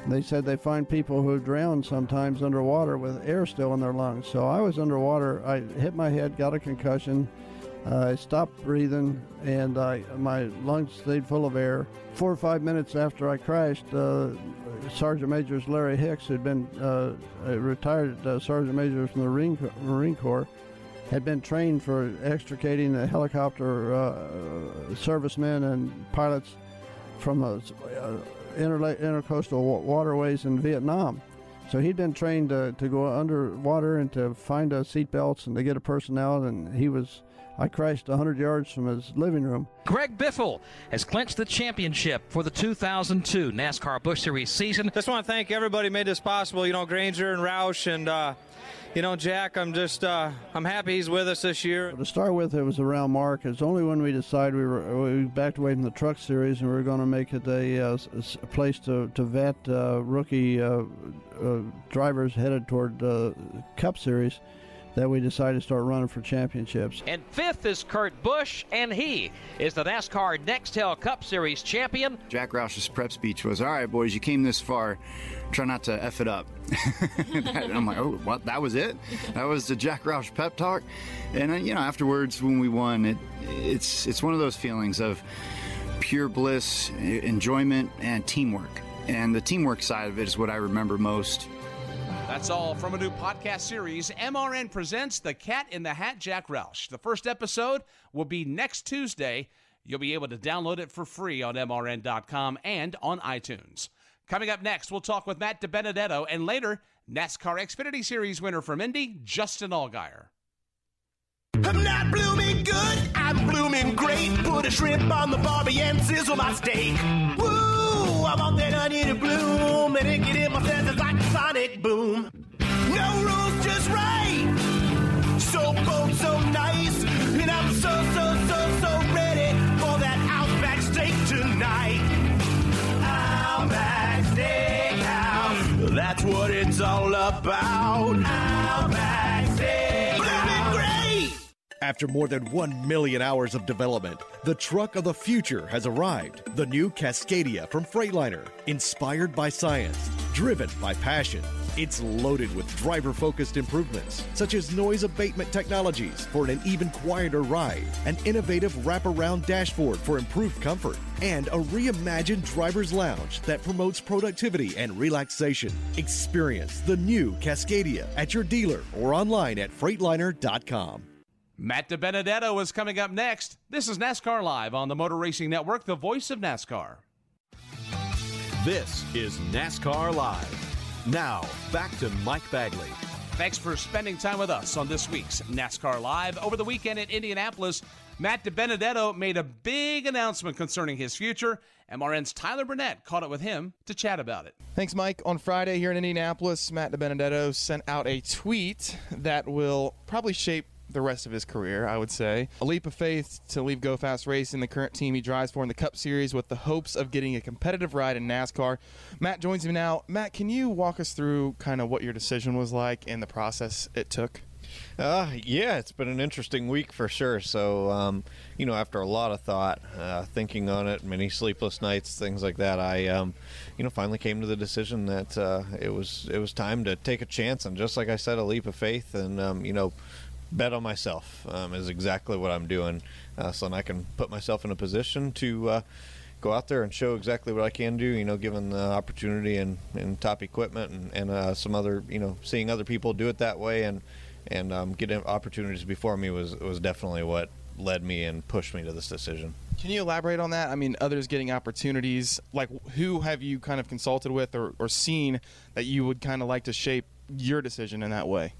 Speaker 48: They said they find people who drown sometimes underwater with air still in their lungs. So I was underwater. I hit my head, got a concussion. Uh, I stopped breathing, and I, my lungs stayed full of air. Four or five minutes after I crashed, uh, Sergeant Majors Larry Hicks, who'd been uh, retired uh, Sergeant Major from the Marine, Marine Corps, had been trained for extricating the helicopter uh, servicemen and pilots from the uh, interla- intercoastal waterways in Vietnam. So he'd been trained to, to go underwater and to find a seat belts and to get a person out, and he was I crashed 100 yards from his living room.
Speaker 15: Greg Biffle has clinched the championship for the 2002 NASCAR Busch Series season.
Speaker 18: Just want to thank everybody who made this possible. You know, Granger and Roush and. Uh, you know, Jack, I'm just uh, I'm happy he's with us this year.
Speaker 48: To start with, it was around Mark. It's only when we decided we were we backed away from the Truck Series and we were going to make it a, uh, a place to to vet uh, rookie uh, uh, drivers headed toward the Cup Series that we decided to start running for championships.
Speaker 15: And fifth is Kurt Busch, and he is the NASCAR Nextel Cup Series champion.
Speaker 49: Jack Roush's prep speech was, "All right, boys, you came this far. Try not to f it up." and I'm like, "Oh, what? That was it? That was the Jack Roush pep talk." And uh, you know, afterwards, when we won, it it's it's one of those feelings of pure bliss, enjoyment, and teamwork. And the teamwork side of it is what I remember most.
Speaker 7: That's all from a new podcast series. MRN presents The Cat in the Hat Jack Roush. The first episode will be next Tuesday. You'll be able to download it for free on MRN.com and on iTunes. Coming up next, we'll talk with Matt DiBenedetto and later, NASCAR Xfinity Series winner from Indy, Justin Allgaier.
Speaker 24: I'm not blooming good, I'm blooming great. Put a shrimp on the barbie and sizzle my steak. Woo! I want that onion to bloom and it get in my senses like a sonic boom. No rules, just right. So bold, so nice, and I'm so, so, so, so ready for that Outback steak tonight. Outback Steakhouse, that's what it's all about. Outback Steakhouse.
Speaker 39: After more than 1 million hours of development, the truck of the future has arrived. The new Cascadia from Freightliner. Inspired by science, driven by passion. It's loaded with driver focused improvements, such as noise abatement technologies for an even quieter ride, an innovative wraparound dashboard for improved comfort, and a reimagined driver's lounge that promotes productivity and relaxation. Experience the new Cascadia at your dealer or online at Freightliner.com.
Speaker 7: Matt DiBenedetto is coming up next. This is NASCAR Live on the Motor Racing Network, the voice of NASCAR.
Speaker 2: This is NASCAR Live. Now, back to Mike Bagley.
Speaker 7: Thanks for spending time with us on this week's NASCAR Live. Over the weekend at Indianapolis, Matt DiBenedetto made a big announcement concerning his future. MRN's Tyler Burnett caught up with him to chat about it.
Speaker 24: Thanks, Mike. On Friday here in Indianapolis, Matt DiBenedetto sent out a tweet that will probably shape the rest of his career, I would say. A leap of faith to leave Go Fast Racing, the current team he drives for in the Cup Series, with the hopes of getting a competitive ride in NASCAR. Matt joins me now. Matt, can you walk us through kind of what your decision was like and the process it took?
Speaker 50: Uh, yeah, it's been an interesting week for sure. So, um, you know, after a lot of thought, uh, thinking on it, many sleepless nights, things like that, I, um, you know, finally came to the decision that uh, it was it was time to take a chance and just like I said, a leap of faith, and um, you know, bet on myself um, is exactly what I'm doing, uh, so I can put myself in a position to uh, go out there and show exactly what I can do. You know, given the opportunity and, and top equipment and, and uh, some other, you know, seeing other people do it that way and and um, getting opportunities before me was was definitely what led me and pushed me to this decision.
Speaker 24: Can you elaborate on that? I mean, others getting opportunities, like who have you kind of consulted with or, or seen that you would kind of like to shape your decision in that way?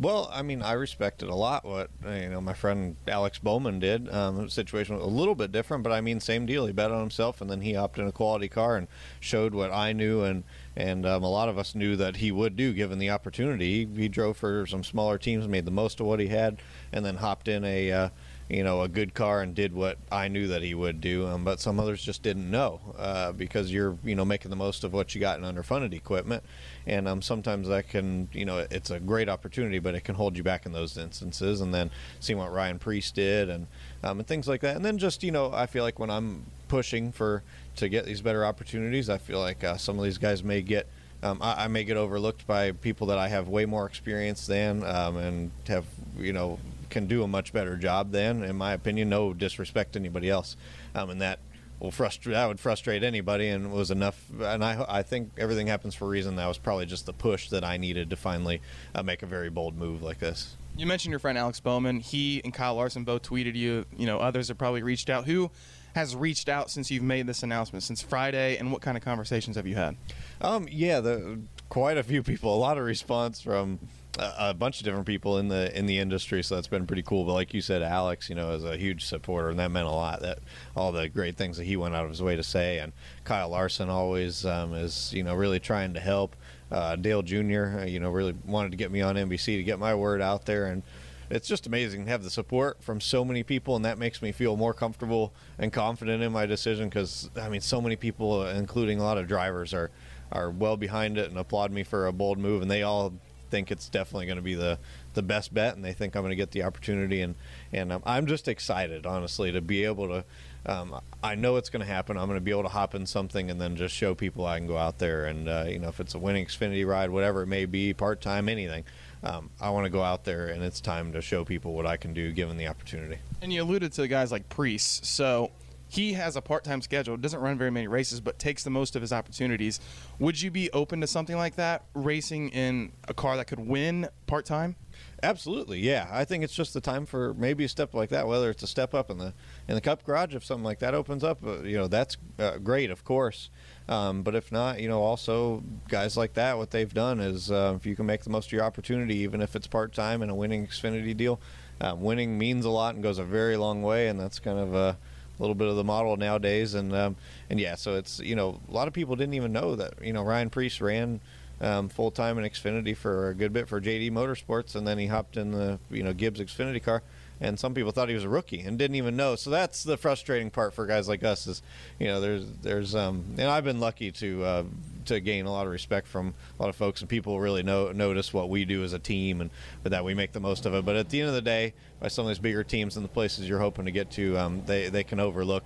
Speaker 50: Well, I mean, I respected a lot what you know my friend Alex Bowman did. Um, the situation was a little bit different, but I mean, same deal. He bet on himself, and then he opted in a quality car and showed what I knew, and and um, a lot of us knew that he would do given the opportunity. He, he, drove for some smaller teams, made the most of what he had, and then hopped in a. Uh, you know, a good car and did what I knew that he would do. Um, but some others just didn't know uh, because you're, you know, making the most of what you got in underfunded equipment and um, sometimes that can you know it's a great opportunity but it can hold you back in those instances and then seeing what ryan Preece did and um, and things like that and then just you know i feel like when i'm pushing for to get these better opportunities i feel like uh, some of these guys may get um, I, I, may get overlooked by people that I have way more experience than um, and have you know can do a much better job than in my opinion no disrespect to anybody else. Um, and that will frustrate that would frustrate anybody and was enough and I, I think everything happens for a reason. That was probably just the push that I needed to finally uh, make a very bold move like this.
Speaker 24: You mentioned your friend Alex Bowman. He and Kyle Larson both tweeted you you know others have probably reached out. Who has reached out since you've made this announcement since Friday and what kind of conversations have you had?
Speaker 50: Um yeah the quite a few people. A lot of response from a, bunch of different people in the in the industry, so that's been pretty cool. But like you said, Alex, you know, is a huge supporter, and that meant a lot. That all the great things that he went out of his way to say, and Kyle Larson always um, is, you know, really trying to help. Uh, Dale Jr., uh, you know, really wanted to get me on NBC to get my word out there, and it's just amazing to have the support from so many people, and that makes me feel more comfortable and confident in my decision. Because I mean, so many people, including a lot of drivers, are are well behind it and applaud me for a bold move, and they all think it's definitely going to be the the best bet, and they think I'm going to get the opportunity. And and um, I'm just excited, honestly, to be able to. Um, I know it's going to happen. I'm going to be able to hop in something and then just show people I can go out there and uh, you know if it's a winning Xfinity ride, whatever it may be, part time, anything. Um, I want to go out there and it's time to show people what I can do given the opportunity.
Speaker 24: And you alluded to guys like Preece, so he has a part-time schedule doesn't run very many races but takes the most of his opportunities. Would you be open to something like that racing in a car that could win part-time?
Speaker 50: Absolutely yeah. I think it's just the time for maybe a step like that whether it's a step up in the in the cup garage if something like that opens up uh, you know that's uh, great of course. Um, but if not you know also guys like that what they've done is uh, if you can make the most of your opportunity even if it's part-time in a winning xfinity deal um, winning means a lot and goes a very long way and that's kind of a a little bit of the model nowadays. And um, and yeah, so it's you know a lot of people didn't even know that you know Ryan Preece ran um, full time in Xfinity for a good bit for JD Motorsports, and then he hopped in the you know Gibbs Xfinity car and some people thought he was a rookie and didn't even know. So that's the frustrating part for guys like us is, you know, there's there's um, and I've been lucky to uh, to gain a lot of respect from a lot of folks and people really know notice what we do as a team and that we make the most of it. But at the end of the day, by some of these bigger teams and the places you're hoping to get to, um, they they can overlook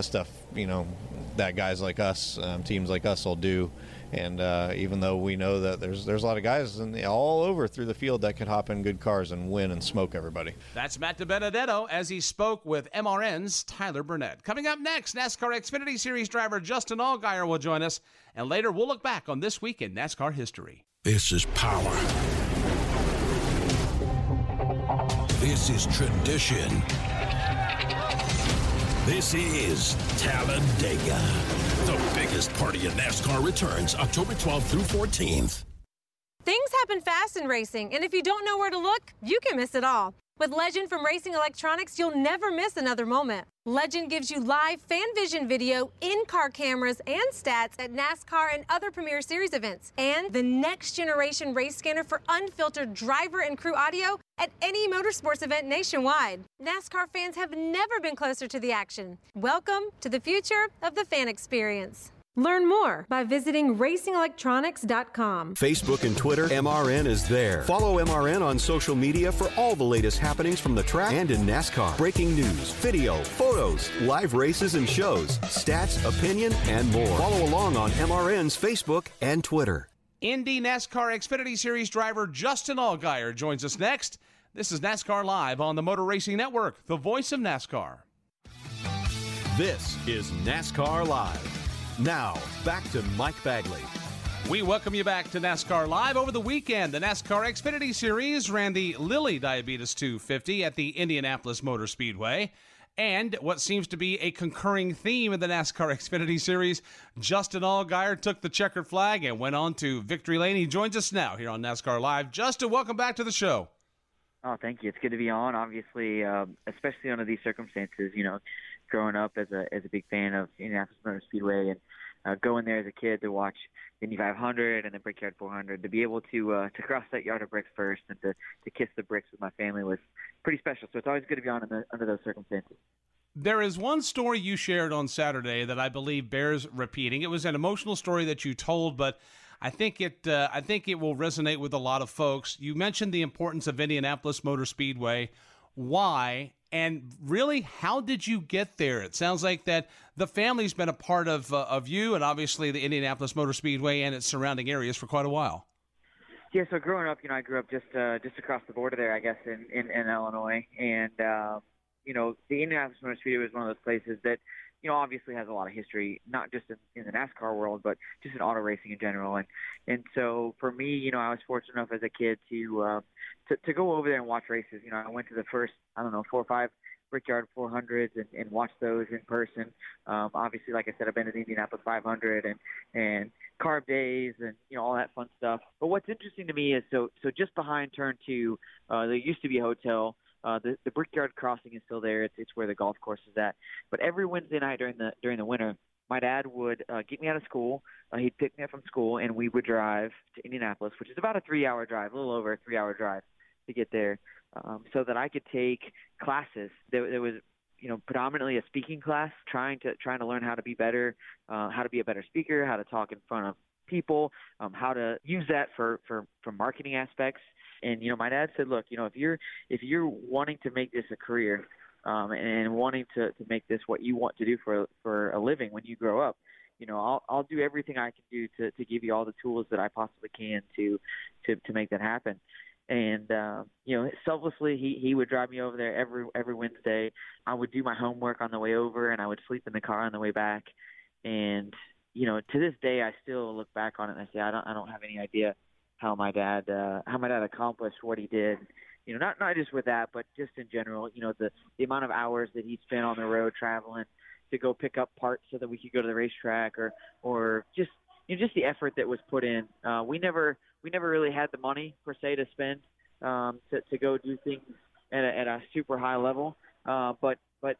Speaker 50: stuff you know that guys like us, um, teams like us will do. And uh, even though we know that there's there's a lot of guys the, all over through the field that could hop in good cars and win and smoke everybody.
Speaker 7: That's Matt DiBenedetto as he spoke with MRN's Tyler Burnett. Coming up next, NASCAR Xfinity Series driver Justin Allgaier will join us, and later we'll look back on this week in NASCAR history.
Speaker 51: This is power. This is tradition. This is Talladega. The biggest party in NASCAR returns October 12th through 14th.
Speaker 52: Things happen fast in racing, and if you don't know where to look, you can miss it all.
Speaker 53: With Legend from Racing Electronics, you'll never miss another moment. Legend gives you live fan vision video, in car cameras, and stats at NASCAR and other Premier Series events. And the next generation race scanner for unfiltered driver and crew audio at any motorsports event nationwide. NASCAR fans have never been closer to the action. Welcome to the future of the fan experience. Learn more by visiting racingelectronics.com.
Speaker 2: Facebook and Twitter, MRN is there. Follow MRN on social media for all the latest happenings from the track and in NASCAR. Breaking news, video, photos, live races and shows, stats, opinion, and more. Follow along on MRN's Facebook and Twitter.
Speaker 7: Indy NASCAR Xfinity Series driver Justin Allgaier joins us next. This is NASCAR Live on the Motor Racing Network, the voice of NASCAR.
Speaker 2: This is NASCAR Live. Now, back to Mike Bagley.
Speaker 7: We welcome you back to NASCAR Live. Over the weekend, the NASCAR Xfinity Series ran the Lilly Diabetes 250 at the Indianapolis Motor Speedway. And what seems to be a concurring theme in the NASCAR Xfinity Series, Justin Allgaier took the checkered flag and went on to victory lane. He joins us now here on NASCAR Live. Justin, welcome back to the show.
Speaker 52: Oh, thank you. It's good to be on. Obviously, uh, especially under these circumstances, you know, growing up as a as a big fan of Indianapolis Motor Speedway and uh, going there as a kid to watch the Indy 500 and the Brickyard 400. To be able to uh, to cross that yard of bricks first and to to kiss the bricks with my family was pretty special. So it's always good to be on the, under those circumstances.
Speaker 7: There is one story you shared on Saturday that I believe bears repeating. It was an emotional story that you told, but I think it uh, I think it will resonate with a lot of folks. You mentioned the importance of Indianapolis Motor Speedway. Why and really, how did you get there? It sounds like that the family's been a part of uh, of you, and obviously the Indianapolis Motor Speedway and its surrounding areas for quite a while.
Speaker 52: Yeah, so growing up, you know, I grew up just uh, just across the border there, I guess, in in, in Illinois, and uh, you know, the Indianapolis Motor Speedway was one of those places that you know, obviously has a lot of history, not just in, in the NASCAR world, but just in auto racing in general. And and so for me, you know, I was fortunate enough as a kid to uh, to, to go over there and watch races. You know, I went to the first, I don't know, four or five Brickyard 400s and, and watch those in person. Um, obviously, like I said, I've been to the Indianapolis 500 and and carb days and you know all that fun stuff. But what's interesting to me is so so just behind turn two, uh, there used to be a hotel. Uh, the the Brickyard Crossing is still there. It's it's where the golf course is at. But every Wednesday night during the during the winter, my dad would uh, get me out of school. Uh, he'd pick me up from school, and we would drive to Indianapolis, which is about a three-hour drive, a little over a three-hour drive to get there, um, so that I could take classes. There, there was you know predominantly a speaking class, trying to trying to learn how to be better, uh, how to be a better speaker, how to talk in front of people, um, how to use that for for for marketing aspects. And you know, my dad said, look, you know, if you're if you're wanting to make this a career um, and wanting to to make this what you want to do for for a living when you grow up, you know, I'll I'll do everything I can do to to give you all the tools that I possibly can to to to make that happen. And uh, you know, selflessly, he he would drive me over there every every Wednesday. I would do my homework on the way over, and I would sleep in the car on the way back. And you know, to this day, I still look back on it and I say, I don't I don't have any idea how my dad uh, how my dad accomplished what he did. You know, not not just with that, but just in general. You know, the the amount of hours that he spent on the road traveling to go pick up parts so that we could go to the racetrack, or or just you know just the effort that was put in. Uh, we never we never really had the money per se to spend um, to to go do things at a, at a super high level, uh, but but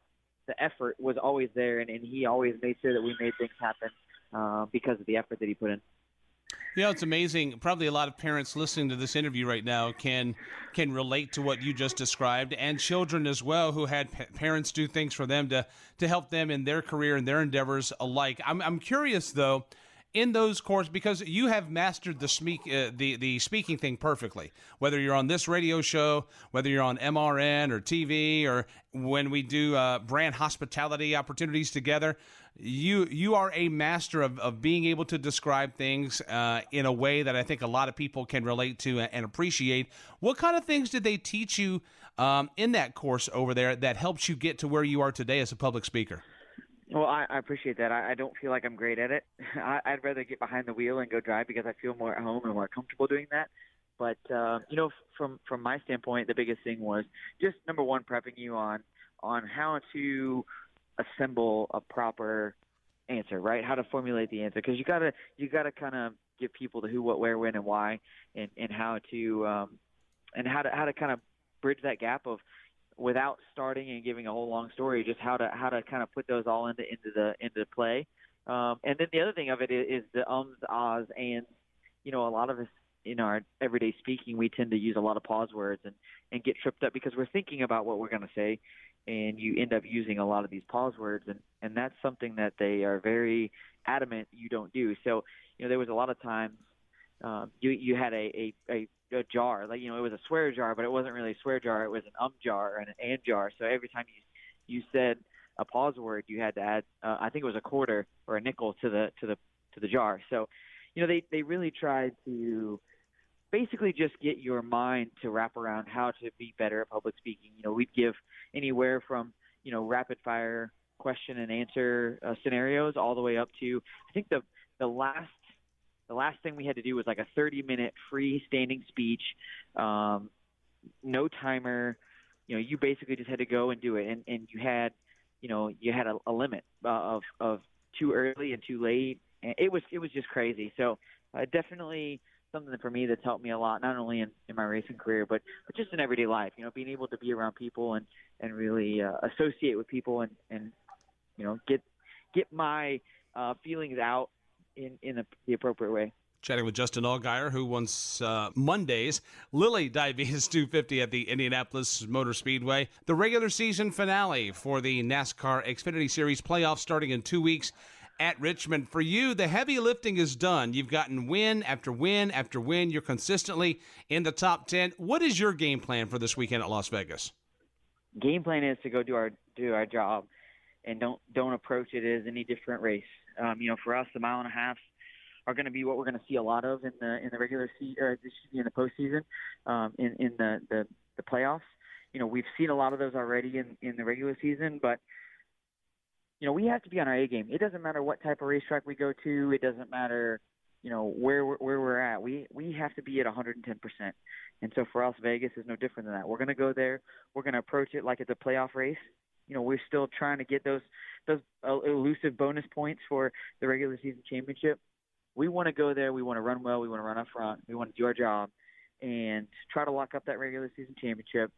Speaker 52: the effort was always there, and, and he always made sure that we made things happen uh, because of the effort that he put in.
Speaker 7: You know, it's amazing. Probably a lot of parents listening to this interview right now can can relate to what you just described, and children as well who had pa- parents do things for them to to help them in their career and their endeavors alike. I'm I'm curious though in those courses because you have mastered the speak uh, the the speaking thing perfectly. Whether you're on this radio show, whether you're on MRN or TV, or when we do uh, brand hospitality opportunities together, you you are a master of, of being able to describe things uh, in a way that I think a lot of people can relate to and appreciate. What kind of things did they teach you um, in that course over there that helps you get to where you are today as a public speaker?
Speaker 52: Well, I, I appreciate that. I, I don't feel like I'm great at it. I, I'd rather get behind the wheel and go drive because I feel more at home and more comfortable doing that. But uh, you know, from from my standpoint, the biggest thing was just number one, prepping you on on how to assemble a proper answer, right? How to formulate the answer because you gotta you gotta kind of give people the who, what, where, when, and why, and and how to um, and how to how to kind of bridge that gap of without starting and giving a whole long story, just how to how to kind of put those all into into the into play. Um, and then the other thing of it is, is the ums, ahs, and you know, a lot of us in our everyday speaking, we tend to use a lot of pause words and and get tripped up because we're thinking about what we're going to say, and you end up using a lot of these pause words, and and that's something that they are very adamant you don't do. So, you know, there was a lot of times um, you you had a, a a a jar, like you know, it was a swear jar, but it wasn't really a swear jar. It was an um jar and an and jar. So every time you you said a pause word, you had to add, uh, I think it was a quarter or a nickel to the to the to the jar. So, you know, they they really tried to basically just get your mind to wrap around how to be better at public speaking. You know, we'd give anywhere from you know rapid fire question and answer uh, scenarios all the way up to I think the the last the last thing we had to do was like a 30 minute freestanding speech, um, no timer. You know, you basically just had to go and do it, and and you had, you know, you had a, a limit uh, of of too early and too late. And it was it was just crazy. So uh, definitely something for me that's helped me a lot, not only in, in my racing career, but but just in everyday life. You know, being able to be around people and and really uh, associate with people and and you know get get my uh, feelings out in in the appropriate way.
Speaker 7: Chatting with Justin Allgaier, who wants uh, Monday's Lilly Diabetes 250 at the Indianapolis Motor Speedway. The regular season finale for the NASCAR Xfinity Series playoffs starting in two weeks at Richmond. For you, the heavy lifting is done. You've gotten win after win after win. You're consistently in the top 10. What is your game plan for this weekend at Las Vegas?
Speaker 52: Game plan is to go do our do our job and don't don't approach it as any different race. Um, you know, for us, the mile and a half are going to be what we're going to see a lot of in the in the regular season or in the postseason, um, in in the, the the playoffs. You know, we've seen a lot of those already in in the regular season, but you know, we have to be on our A game. It doesn't matter what type of racetrack we go to. It doesn't matter, you know, where where we're at. We we have to be at 110%. And so for us, Vegas is no different than that. We're going to go there. We're going to approach it like it's a playoff race. You know, we're still trying to get those those elusive bonus points for the regular season championship. We want to go there. We want to run well. We want to run up front. We want to do our job and try to lock up that regular season championship.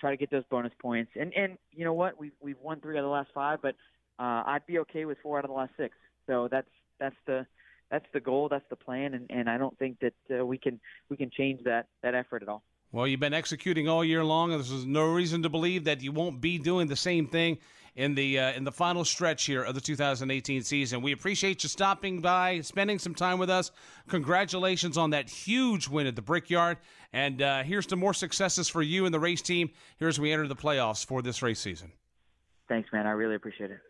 Speaker 52: Try to get those bonus points. And and you know what? We've we've won three out of the last five, but uh, I'd be okay with four out of the last six. So that's that's the that's the goal, that's the plan, and, and I don't think that uh, we can we can change that that effort at all.
Speaker 7: Well, you've been executing all year long, and there's no reason to believe that you won't be doing the same thing in the uh, in the final stretch here of the 2018 season. We appreciate you stopping by, spending some time with us. Congratulations on that huge win at the Brickyard, and uh, here's to more successes for you and the race team here as we enter the playoffs for this race season.
Speaker 52: Thanks, man. I really appreciate it.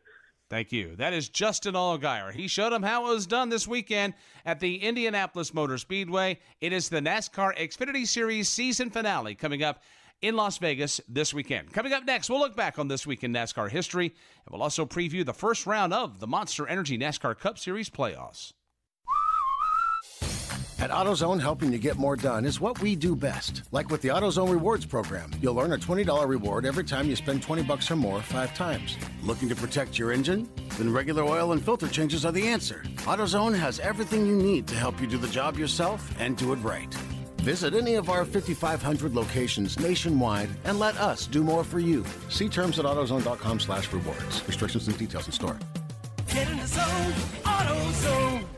Speaker 7: Thank you. That is Justin Allgaier. He showed him how it was done this weekend at the Indianapolis Motor Speedway. It is the NASCAR Xfinity Series season finale coming up in Las Vegas this weekend. Coming up next, we'll look back on this week in NASCAR history, and we'll also preview the first round of the Monster Energy NASCAR Cup Series playoffs.
Speaker 21: At AutoZone, helping you get more done is what we do best. Like with the AutoZone Rewards program, you'll earn a $20 reward every time you spend 20 bucks or more five times. Looking to protect your engine? Then regular oil and filter changes are the answer. AutoZone has everything you need to help you do the job yourself and do it right. Visit any of our 5,500 locations nationwide and let us do more for you. See terms at AutoZone.com slash rewards. Restrictions and details in store.
Speaker 22: Get in the zone, AutoZone.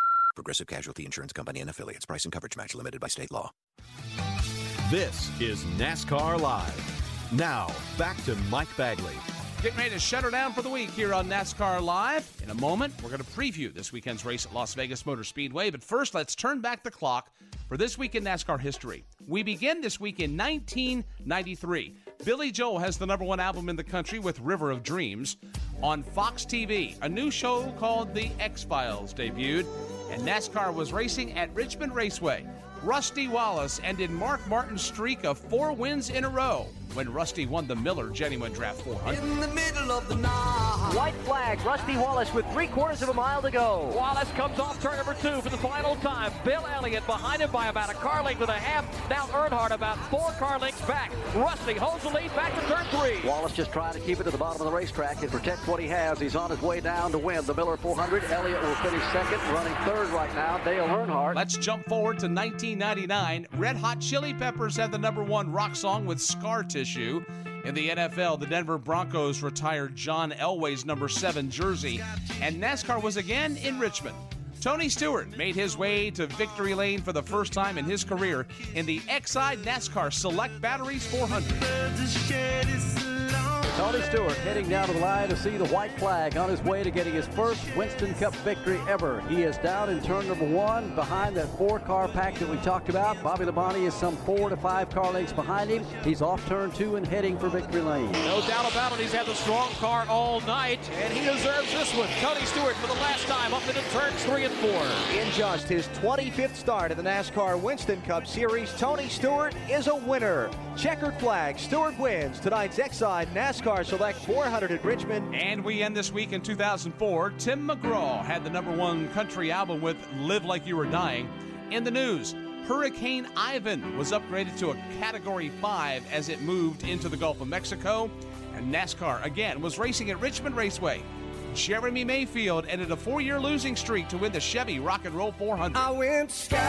Speaker 54: Progressive Casualty Insurance Company and affiliates. Price and coverage match limited by state law.
Speaker 2: This is NASCAR Live. Now, back to Mike Bagley.
Speaker 7: Getting ready to shut her down for the week here on NASCAR Live. In a moment, we're going to preview this weekend's race at Las Vegas Motor Speedway. But first, let's turn back the clock for this week in NASCAR history. We begin this week in 1993. Billy Joel has the number one album in the country with River of Dreams. On Fox TV, a new show called The X Files debuted, and NASCAR was racing at Richmond Raceway. Rusty Wallace ended Mark Martin's streak of four wins in a row. When Rusty won the Miller Genuine Draft 400.
Speaker 55: In the middle of the night. White flag, Rusty Wallace with three quarters of a mile to go.
Speaker 18: Wallace comes off turn number two for the final time. Bill Elliott behind him by about a car length and a half. Now Earnhardt about four car lengths back. Rusty holds the lead back to turn three.
Speaker 55: Wallace just trying to keep it to the bottom of the racetrack and protect what he has. He's on his way down to win the Miller 400. Elliott will finish second, running third right now. Dale Earnhardt.
Speaker 7: Let's jump forward to 1999. Red Hot Chili Peppers had the number one rock song with Scar Tissue. In the NFL, the Denver Broncos retired John Elway's number seven jersey, and NASCAR was again in Richmond. Tony Stewart made his way to victory lane for the first time in his career in the Exide NASCAR Select Batteries 400.
Speaker 55: Tony Stewart heading down to the line to see the white flag on his way to getting his first Winston Cup victory ever. He is down in turn number one behind that four car pack that we talked about. Bobby Labonte is some four to five car lengths behind him. He's off turn two and heading for victory lane.
Speaker 18: No doubt about it. He's had the strong car all night, and he deserves this one. Tony Stewart for the last time up into turns three and four.
Speaker 56: In just his 25th start in the NASCAR Winston Cup Series, Tony Stewart is a winner. Checkered flag, Stewart wins tonight's Exide NASCAR Select 400 at Richmond.
Speaker 7: And we end this week in 2004. Tim McGraw had the number one country album with Live Like You Were Dying. In the news, Hurricane Ivan was upgraded to a Category 5 as it moved into the Gulf of Mexico. And NASCAR, again, was racing at Richmond Raceway. Jeremy Mayfield ended a four year losing streak to win the Chevy Rock and Roll 400.
Speaker 55: I went skydiving.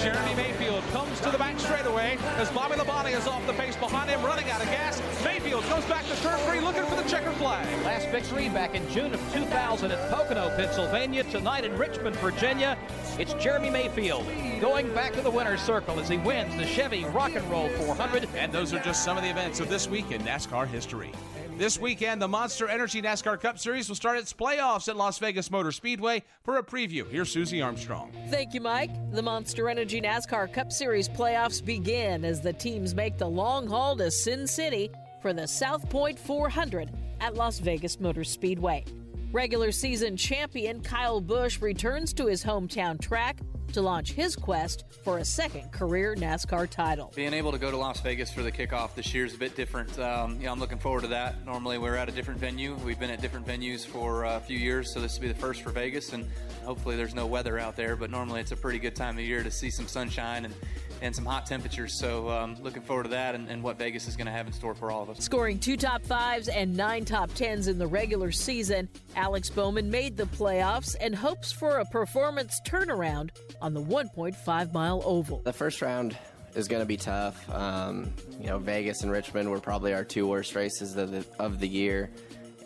Speaker 18: Jeremy Mayfield comes to the back straightaway as Bobby Labonte is off the pace behind him, running out of gas. Mayfield goes back to turn three, looking for the checker flag. Last victory back in June of 2000 at Pocono, Pennsylvania. Tonight in Richmond, Virginia, it's Jeremy Mayfield going back to the winner's circle as he wins the Chevy Rock and Roll 400.
Speaker 7: And those are just some of the events of this week in NASCAR history. This weekend, the Monster Energy NASCAR Cup Series will start its playoffs at Las Vegas Motor Speedway. For a preview, here's Susie Armstrong.
Speaker 57: Thank you, Mike. The Monster Energy NASCAR Cup Series playoffs begin as the teams make the long haul to Sin City for the South Point 400 at Las Vegas Motor Speedway. Regular season champion Kyle Busch returns to his hometown track to launch his quest for a second career NASCAR title.
Speaker 38: Being able to go to Las Vegas for the kickoff this year is a bit different. Um, I'm looking forward to that. Normally, we're at a different venue. We've been at different venues for a few years, so this will be the first for Vegas, and hopefully, there's no weather out there. But normally, it's a pretty good time of year to see some sunshine and and some hot temperatures. So, um, looking forward to that and, and what Vegas is going to have in store for all of us.
Speaker 57: Scoring two top fives and nine top tens in the regular season, Alex Bowman made the playoffs and hopes for a performance turnaround on the 1.5 mile oval.
Speaker 58: The first round is going to be tough. Um, you know, Vegas and Richmond were probably our two worst races of the, of the year.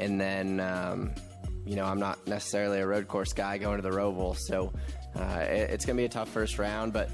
Speaker 58: And then, um, you know, I'm not necessarily a road course guy going to the Roval, so uh, it, it's going to be a tough first round. But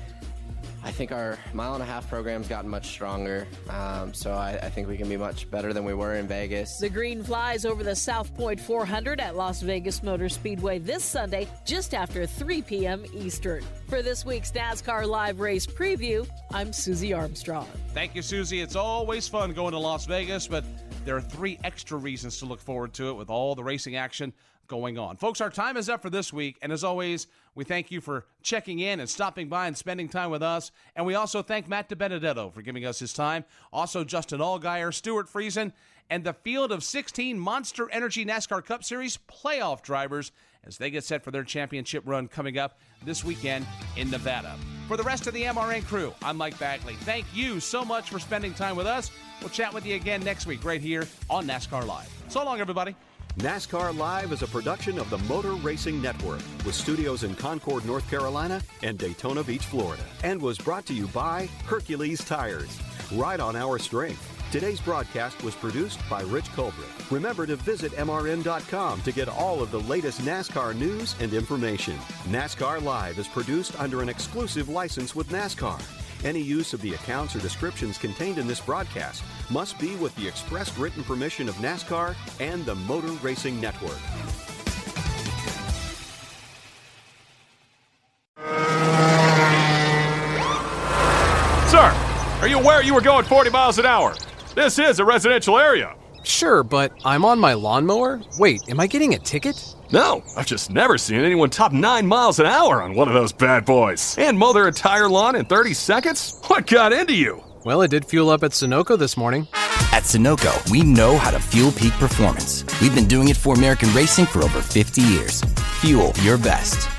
Speaker 58: I think our mile and a half program's gotten much stronger, um, so I, I, think we can be much better than we were in Vegas.
Speaker 57: The green flies over the South Point 400 at Las Vegas Motor Speedway this Sunday, just after 3 p.m. Eastern. For this week's NASCAR Live Race Preview, I'm Susie Armstrong.
Speaker 7: Thank you, Susie. It's always fun going to Las Vegas, but there are three extra reasons to look forward to it with all the racing action going on. Folks, our time is up for this week, and as always, we thank you for checking in and stopping by and spending time with us. And we also thank Matt DiBenedetto for giving us his time. Also, Justin Allgaier, Stewart Friesen, and the field of 16 Monster Energy NASCAR Cup Series playoff drivers as they get set for their championship run coming up this weekend in Nevada. For the rest of the MRN crew, I'm Mike Bagley. Thank you so much for spending time with us. We'll chat with you again next week right here on NASCAR Live. So long, everybody.
Speaker 2: NASCAR Live is a production of the Motor Racing Network with studios in Concord, North Carolina and Daytona Beach, Florida, and was brought to you by Hercules Tires. Ride on our strength. Today's broadcast was produced by Rich Culbreth. Remember to visit MRN.com to get all of the latest NASCAR news and information. NASCAR Live is produced under an exclusive license with NASCAR. Any use of the accounts or descriptions contained in this broadcast must be with the express written permission of NASCAR and the Motor Racing Network.
Speaker 59: Sir, are you aware you were going 40 miles an hour? This is a residential area.
Speaker 60: Sure, but I'm on my lawnmower? Wait, am I getting a ticket?
Speaker 59: No, I've just never seen anyone top 9 miles an hour on one of those bad boys. And mow their entire lawn in 30 seconds? What got into you? Well, it did fuel up at Sunoco this morning.
Speaker 56: At Sunoco, we know how to fuel peak performance. We've been doing it for American racing for over 50 years. Fuel your best.